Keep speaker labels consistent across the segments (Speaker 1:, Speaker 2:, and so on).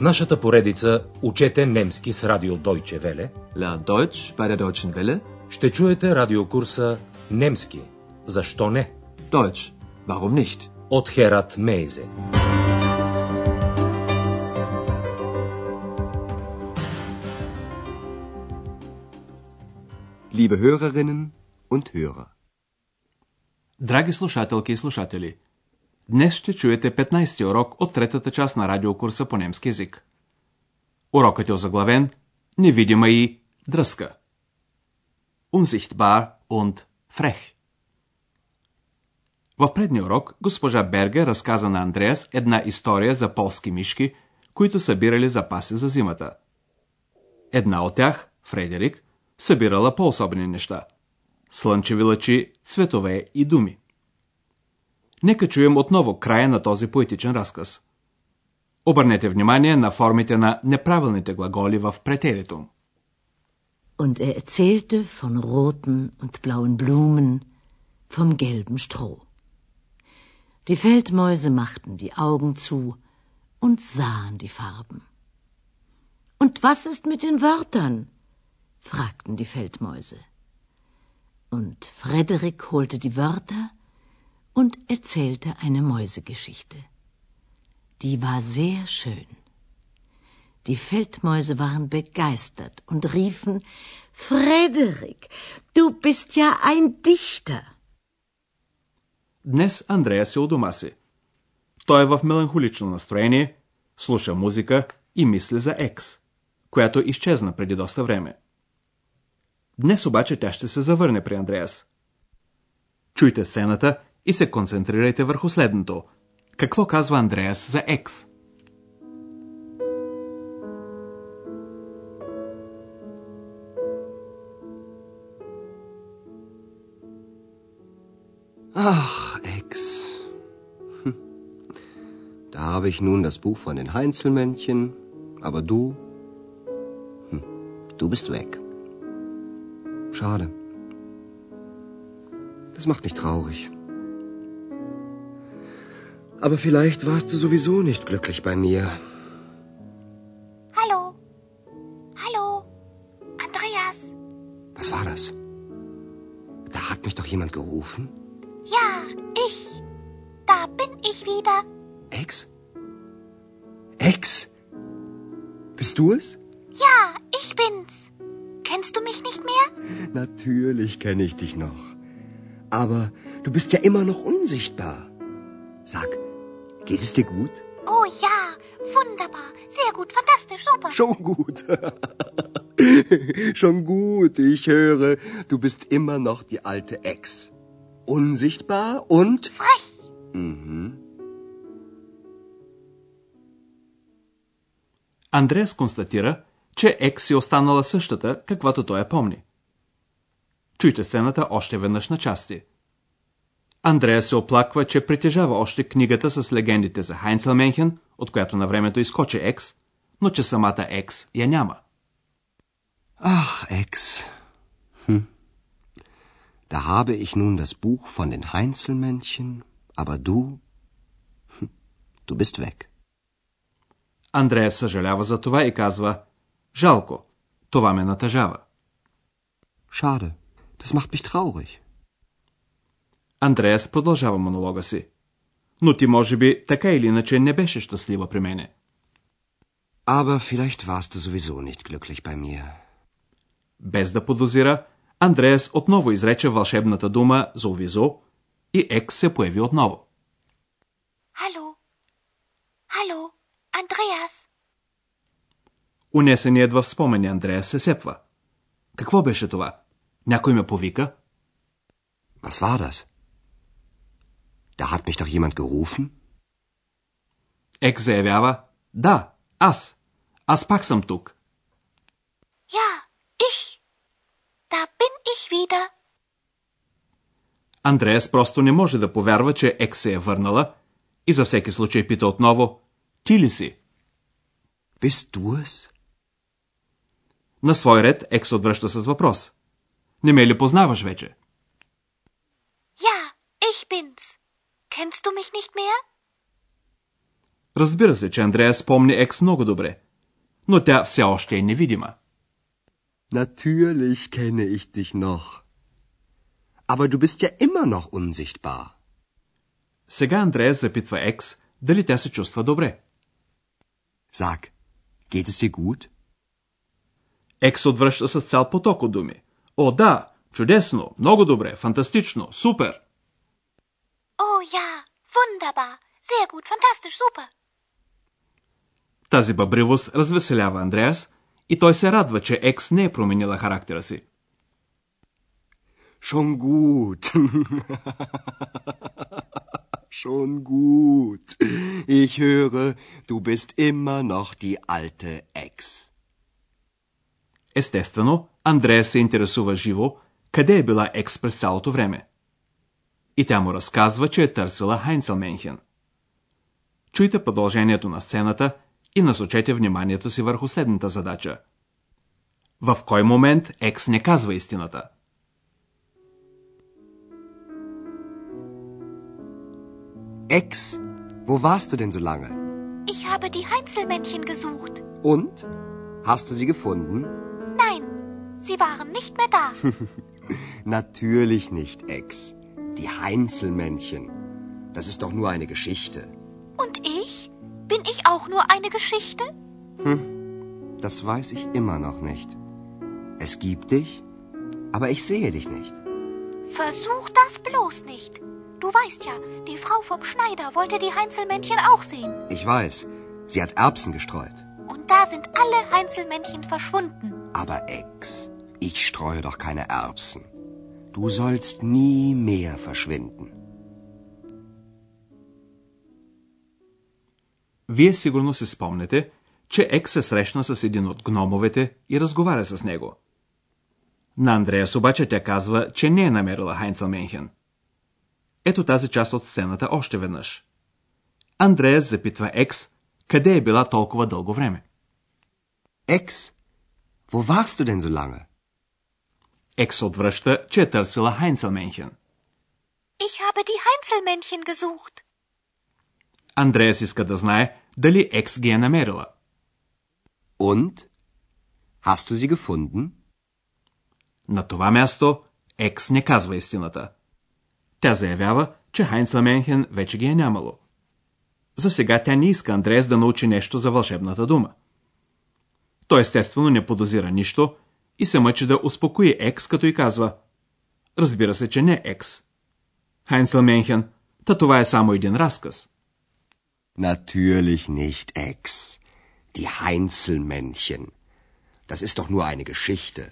Speaker 1: В нашата поредица Учете немски с радио Deutsche Welle
Speaker 2: Lern Deutsch bei der Deutschen Welle.
Speaker 1: ще чуете радиокурса Немски. Защо не?
Speaker 2: Deutsch. Warum nicht?
Speaker 1: От Херат Мейзе.
Speaker 2: Liebe Hörerinnen und Hörer.
Speaker 3: Драги слушателки и слушатели, днес ще чуете 15-ти урок от третата част на радиокурса по немски язик. Урокът е озаглавен Невидима и дръска. Unsichtbar und frech. В предния урок госпожа Бергер разказа на Андреас една история за полски мишки, които събирали запаси за зимата. Една от тях, Фредерик, събирала по-особени неща. Слънчеви лъчи, цветове и думи. Нека чуем отново края на този поетичен разказ. Обърнете внимание на формите на неправилните глаголи в претериtum.
Speaker 4: Und er erzählte von roten und blauen Blumen, vom gelben Stroh. Die Feldmäuse machten die Augen zu und sahen die Farben. Und was ist mit den Wörtern? fragten die Feldmäuse. Und Frederik holte die Wörter und erzählte eine Mäusegeschichte. Die war sehr schön. Die Feldmäuse waren begeistert und riefen Frederik, du bist ja ein Dichter.
Speaker 3: Днес Андрея се у дома си. Той е в меланхолично настроение, слуша музика и мисли за Екс, която изчезна преди доста време. Днес обаче тя ще се завърне при Андреас. Чуйте сцената и се концентрирайте върху следното. Какво казва Андреас за Екс?
Speaker 5: Ach, Ex. Hm. Da habe ich nun das Buch von den Heinzelmännchen, aber du, hm, du bist weg. Schade. Das macht mich traurig. Aber vielleicht warst du sowieso nicht glücklich bei mir.
Speaker 6: Hallo? Hallo? Andreas?
Speaker 5: Was war das? Da hat mich doch jemand gerufen.
Speaker 6: Ja, ich. Da bin ich wieder.
Speaker 5: Ex? Ex? Bist du es?
Speaker 6: Ja, ich bin's. Kennst du mich nicht mehr?
Speaker 5: Natürlich kenne ich dich noch. Aber du bist ja immer noch unsichtbar. Sag, geht es dir gut?
Speaker 6: Oh ja, wunderbar. Sehr gut, fantastisch, super.
Speaker 5: Schon gut. Schon gut, ich höre, du bist immer noch die alte Ex. Unsichtbar und...
Speaker 6: Frech.
Speaker 5: Mhm.
Speaker 3: Андреас констатира, че Екс е останала същата, каквато той я помни. Чуйте сцената още веднъж на части. Андрея се оплаква, че притежава още книгата с легендите за Хайнцелменхен, от която на времето изкочи Екс, но че самата Екс я няма.
Speaker 5: Ach, Ex. Hm. Da habe ich nun das Buch von den Heinzelmännchen, aber du, du bist weg.
Speaker 3: Андрея съжалява за това и казва Жалко, това ме натъжава.
Speaker 5: Schade, das macht mich traurig.
Speaker 3: Андреас продължава монолога си. Но ти може би така или иначе не беше щастлива при мене.
Speaker 5: Aber vielleicht warst du sowieso nicht glücklich bei mir.
Speaker 3: Без да подозира, Андреас отново изрече вълшебната дума зовизо и Екс се появи отново.
Speaker 6: Hallo? Hallo? Andreas?
Speaker 3: Унесеният в спомени Андреас се сепва. Какво беше това? Някой ме повика?
Speaker 5: Was war das? Da hat mich doch jemand gerufen?
Speaker 3: Екс заявява, да, аз. Аз пак съм тук.
Speaker 6: Ja, ich. Da bin ich wieder.
Speaker 3: Андреас просто не може да повярва, че Екс се е върнала и за всеки случай пита отново, ти ли си?
Speaker 5: Bist du es?
Speaker 3: На свой ред Екс отвръща с въпрос. Не ме ли познаваш вече?
Speaker 6: Ja, ich bin's. Kennst du mich nicht mehr?
Speaker 3: Разбира се, че Андреас помни Екс много добре, но тя все още е невидима.
Speaker 5: Natürlich kenne ich dich noch. Aber du bist ja immer noch unsichtbar.
Speaker 3: Сега Андреас запитва Екс дали тя се чувства добре.
Speaker 5: Sag, geht es dir gut?
Speaker 3: Екс отвръща с цял поток от думи. О, да, чудесно, много добре, фантастично, супер.
Speaker 6: Ja, wunderbar. Sehr gut, fantastisch, super.
Speaker 3: Тази бъбривост развеселява Андреас и той се радва, че Екс не е променила характера си.
Speaker 5: Schon gut. Schon gut. Ich höre, du bist immer noch die alte Ex.
Speaker 3: Естествено, Андрея се интересува живо, къде е била Екс през цялото време. И тя му разказва, че е търсила Хайнцелменхен. Чуйте продължението на сцената и насочете вниманието си върху следната задача. В кой момент Екс не казва истината?
Speaker 5: Ex, wo warst du denn so lange?
Speaker 6: Ich habe die Heinzelmännchen gesucht.
Speaker 5: Und? Hast du sie gefunden?
Speaker 6: Nein, sie waren nicht mehr da.
Speaker 5: Natürlich nicht, Ex. Die Heinzelmännchen. Das ist doch nur eine Geschichte.
Speaker 6: Und ich? Bin ich auch nur eine Geschichte?
Speaker 5: Das weiß ich immer noch nicht. Es gibt dich, aber ich sehe dich nicht.
Speaker 6: Versuch das bloß nicht. Du weißt ja, die Frau vom Schneider wollte die Heinzelmännchen auch sehen.
Speaker 5: Ich weiß, sie hat Erbsen gestreut.
Speaker 6: Und da sind alle Heinzelmännchen verschwunden.
Speaker 5: Aber Ex, ich streue doch keine Erbsen. Du sollst nie mehr verschwinden.
Speaker 3: Вие сигурно се спомнете, че Екс се срещна с един от гномовете и разговаря с него. На Андреас обаче тя казва, че не е намерила Хайнцел Менхен. Ето тази част от сцената още веднъж. Андреас запитва Екс, къде е била толкова дълго време.
Speaker 5: Ex, wo warst du denn so lange?
Speaker 3: Екс отвръща, че е търсила Хайнцел Менхен.
Speaker 6: Ich habe die Heinzelmännchen gesucht.
Speaker 3: Андреас иска да знае дали Екс ги е намерила.
Speaker 5: Und? Hast du sie gefunden?
Speaker 3: На това място Екс не казва истината. Тя заявява, че Хайнцел Менхен вече ги е нямало. За сега тя не иска Андреас да научи нещо за вълшебната дума. Той естествено не подозира нищо и се мъчи да успокои Екс, като й казва Разбира се, че не Екс. Хайнцел Менхен, та това е само един разказ.
Speaker 5: Natürlich nicht, Ex. Die Heinzelmännchen. Das ist doch nur eine Geschichte.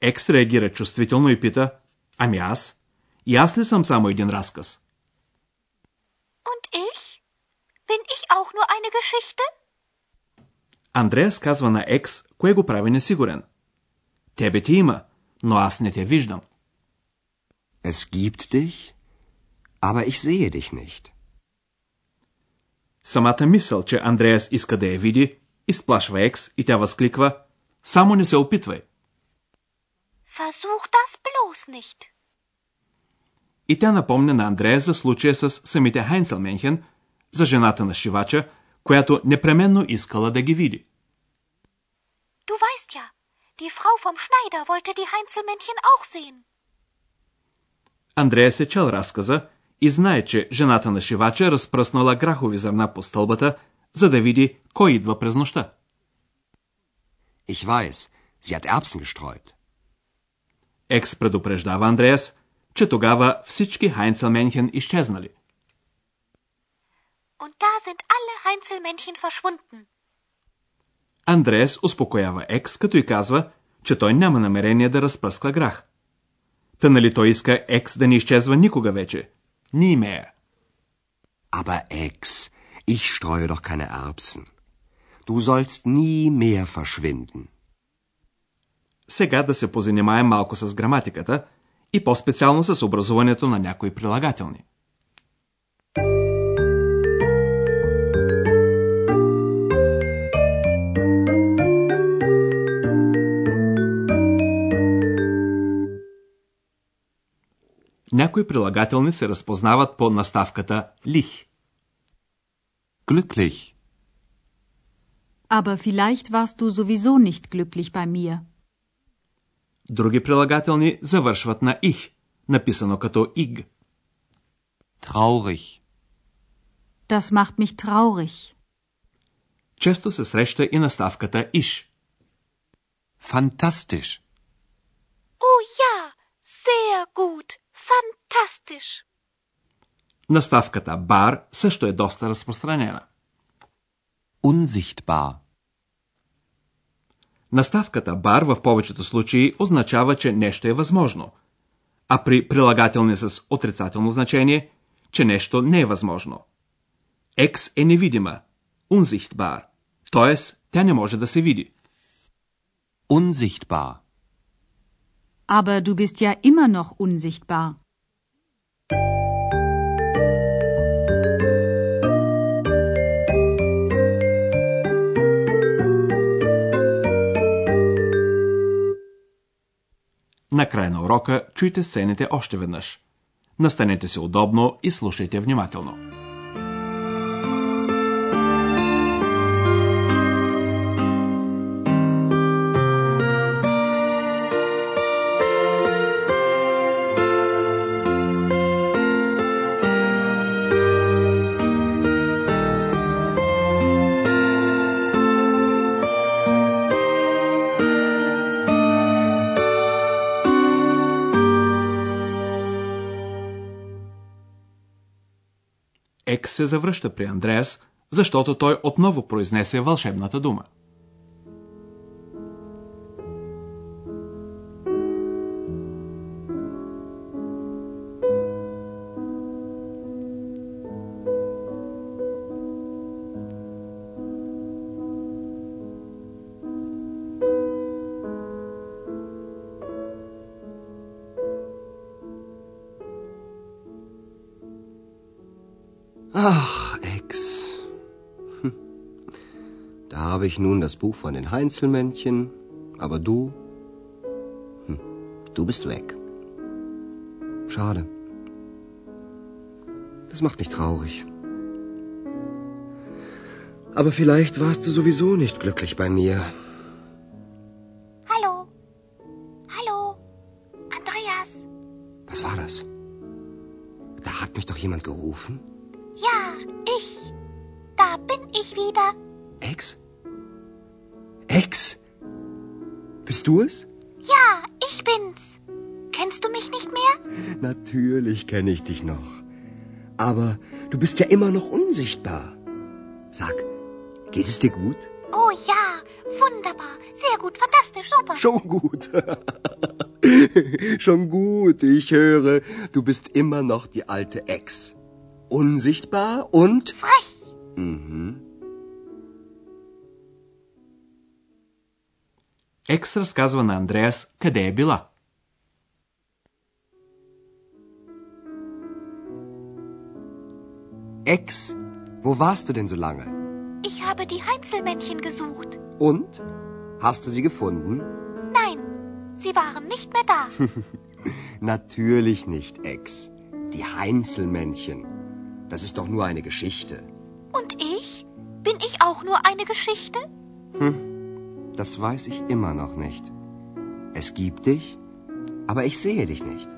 Speaker 3: Екс реагира чувствително и пита Ами аз? И аз ли съм само един разказ?
Speaker 6: Und ich? Bin ich auch nur eine Geschichte?
Speaker 3: Андреас казва на Екс, кое го прави несигурен. Тебе ти има, но аз не те виждам.
Speaker 5: Es gibt dich, aber ich sehe dich nicht.
Speaker 3: Самата мисъл, че Андреас иска да я види, изплашва Екс и тя възкликва Само не се опитвай.
Speaker 6: Versuch das bloß nicht.
Speaker 3: И тя напомня на Андреас за случая с самите Хайнцелменхен, за жената на шивача, която непременно искала да ги види.
Speaker 6: Du weißt ja, die Frau vom Schneider wollte die Heinzelmännchen auch sehen.
Speaker 3: Андреас е чел разказа и знае, че жената на шивача разпръснала грахови зърна по стълбата, за да види кой идва през нощта.
Speaker 5: Ich weiß, sie hat Erbsen gestreut.
Speaker 3: Екс предупреждава Андреас, че тогава всички Хайнцелменхен изчезнали.
Speaker 6: Und da sind alle Heinzelmännchen verschwunden.
Speaker 3: Андреас успокоява Екс, като й казва, че той няма намерение да разпръсква грах. Та нали той иска Екс да не изчезва никога вече? Nie mehr.
Speaker 5: Aber Ex, ich streue doch keine Erbsen. Du sollst nie mehr verschwinden.
Speaker 3: Сега да се позанимаем малко с граматиката и по-специално с образуването на някои прилагателни. Някои прилагателни се разпознават по наставката лих.
Speaker 7: Glücklich.
Speaker 8: Aber vielleicht warst du sowieso nicht glücklich bei mir.
Speaker 3: Други прилагателни завършват на их, написано като иг.
Speaker 7: Traurig.
Speaker 8: Das macht mich traurig.
Speaker 3: Често се среща и наставката иш.
Speaker 7: Fantastisch.
Speaker 6: Oh ja, sehr gut. Fantastisch.
Speaker 3: Наставката бар също е доста разпространена.
Speaker 7: Unsichtbar.
Speaker 3: Наставката бар в повечето случаи означава, че нещо е възможно, а при прилагателни с отрицателно значение, че нещо не е възможно. Екс е невидима, unsichtbar, т.е. тя не може да се види.
Speaker 7: Unsichtbar.
Speaker 8: Aber du bist ja immer noch unsichtbar.
Speaker 3: На края на урока чуйте сцените още веднъж. Настанете се удобно и слушайте внимателно. Се завръща при Андреас, защото той отново произнесе вълшебната дума.
Speaker 5: Habe ich nun das Buch von den Heinzelmännchen, aber du, hm, du bist weg. Schade. Das macht mich traurig. Aber vielleicht warst du sowieso nicht glücklich bei mir.
Speaker 6: Hallo. Hallo. Andreas.
Speaker 5: Was war das? Da hat mich doch jemand gerufen.
Speaker 6: Ja, ich. Da bin ich wieder.
Speaker 5: Ex? Ex? Bist du es?
Speaker 6: Ja, ich bin's. Kennst du mich nicht mehr?
Speaker 5: Natürlich kenne ich dich noch. Aber du bist ja immer noch unsichtbar. Sag, geht es dir gut?
Speaker 6: Oh ja, wunderbar. Sehr gut, fantastisch, super.
Speaker 5: Schon gut. Schon gut. Ich höre, du bist immer noch die alte Ex. Unsichtbar und...
Speaker 6: Frech.
Speaker 5: Mhm.
Speaker 3: Екс разказва на Андреас къде е била.
Speaker 5: Ex, wo warst du denn so lange?
Speaker 6: Ich habe die Heinzelmännchen gesucht.
Speaker 5: Und? Hast du sie gefunden?
Speaker 6: Nein, sie waren nicht mehr da.
Speaker 5: Natürlich nicht, Ex. Die Heinzelmännchen. Das ist doch nur eine Geschichte.
Speaker 6: Und ich? Bin ich auch nur eine Geschichte?
Speaker 5: Das weiß ich immer noch nicht. Es gibt dich, aber ich sehe dich nicht.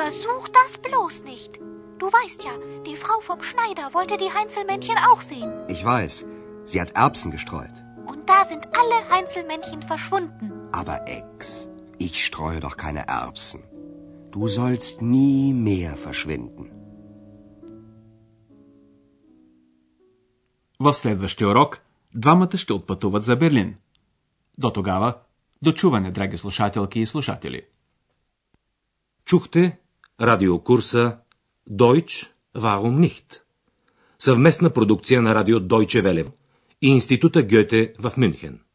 Speaker 6: Versuch das bloß nicht. Du weißt ja, die Frau vom Schneider wollte die Heinzelmännchen auch sehen.
Speaker 5: Ich weiß, sie hat Erbsen gestreut.
Speaker 6: Und da sind alle Heinzelmännchen verschwunden.
Speaker 5: Aber Ex, ich streue doch keine Erbsen. Du sollst nie mehr verschwinden.
Speaker 3: В следващия урок двамата ще отпътуват за Берлин. До тогава, до чуване, драги слушателки и слушатели.
Speaker 1: Чухте радиокурса Deutsch, warum nicht? Съвместна продукция на радио Deutsche Welle и Института Гьоте в Мюнхен.